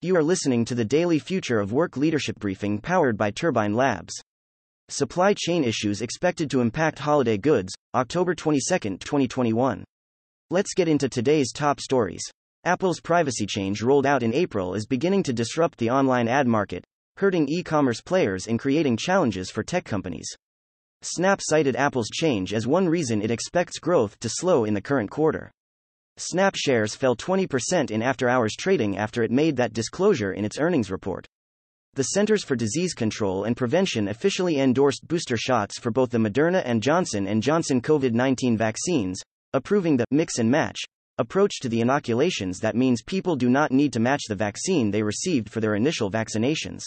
You are listening to the daily Future of Work Leadership Briefing powered by Turbine Labs. Supply chain issues expected to impact holiday goods, October 22, 2021. Let's get into today's top stories. Apple's privacy change rolled out in April is beginning to disrupt the online ad market, hurting e commerce players and creating challenges for tech companies. Snap cited Apple's change as one reason it expects growth to slow in the current quarter. Snap shares fell 20% in after hours trading after it made that disclosure in its earnings report. The Centers for Disease Control and Prevention officially endorsed booster shots for both the Moderna and Johnson & Johnson COVID-19 vaccines, approving the mix and match approach to the inoculations that means people do not need to match the vaccine they received for their initial vaccinations.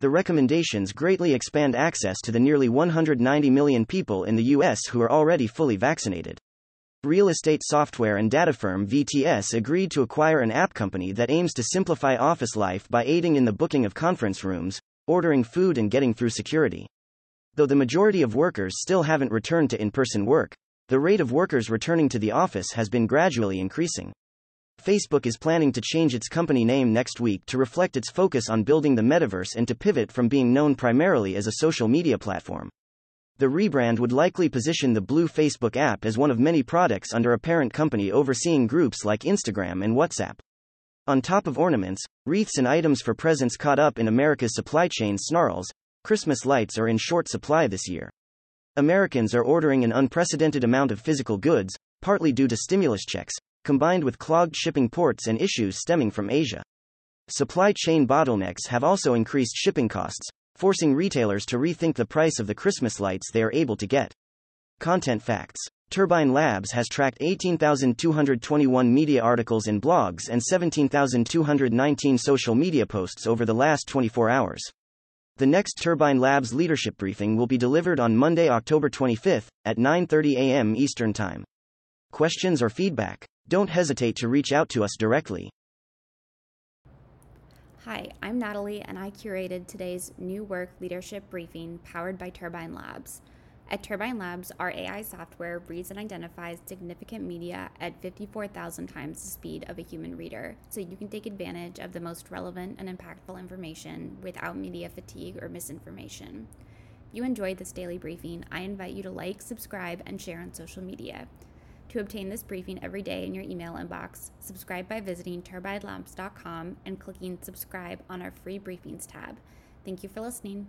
The recommendations greatly expand access to the nearly 190 million people in the US who are already fully vaccinated. Real estate software and data firm VTS agreed to acquire an app company that aims to simplify office life by aiding in the booking of conference rooms, ordering food, and getting through security. Though the majority of workers still haven't returned to in person work, the rate of workers returning to the office has been gradually increasing. Facebook is planning to change its company name next week to reflect its focus on building the metaverse and to pivot from being known primarily as a social media platform. The rebrand would likely position the Blue Facebook app as one of many products under a parent company overseeing groups like Instagram and WhatsApp. On top of ornaments, wreaths, and items for presents caught up in America's supply chain snarls, Christmas lights are in short supply this year. Americans are ordering an unprecedented amount of physical goods, partly due to stimulus checks, combined with clogged shipping ports and issues stemming from Asia. Supply chain bottlenecks have also increased shipping costs, forcing retailers to rethink the price of the Christmas lights they are able to get. Content facts Turbine Labs has tracked 18,221 media articles and blogs and 17,219 social media posts over the last 24 hours. The next Turbine Labs leadership briefing will be delivered on Monday, October 25th at 9:30 a.m. Eastern Time. Questions or feedback? Don't hesitate to reach out to us directly. Hi, I'm Natalie, and I curated today's New Work Leadership Briefing powered by Turbine Labs. At Turbine Labs, our AI software reads and identifies significant media at 54,000 times the speed of a human reader, so you can take advantage of the most relevant and impactful information without media fatigue or misinformation. If you enjoyed this daily briefing, I invite you to like, subscribe, and share on social media. To obtain this briefing every day in your email inbox, subscribe by visiting turbinelabs.com and clicking subscribe on our free briefings tab. Thank you for listening.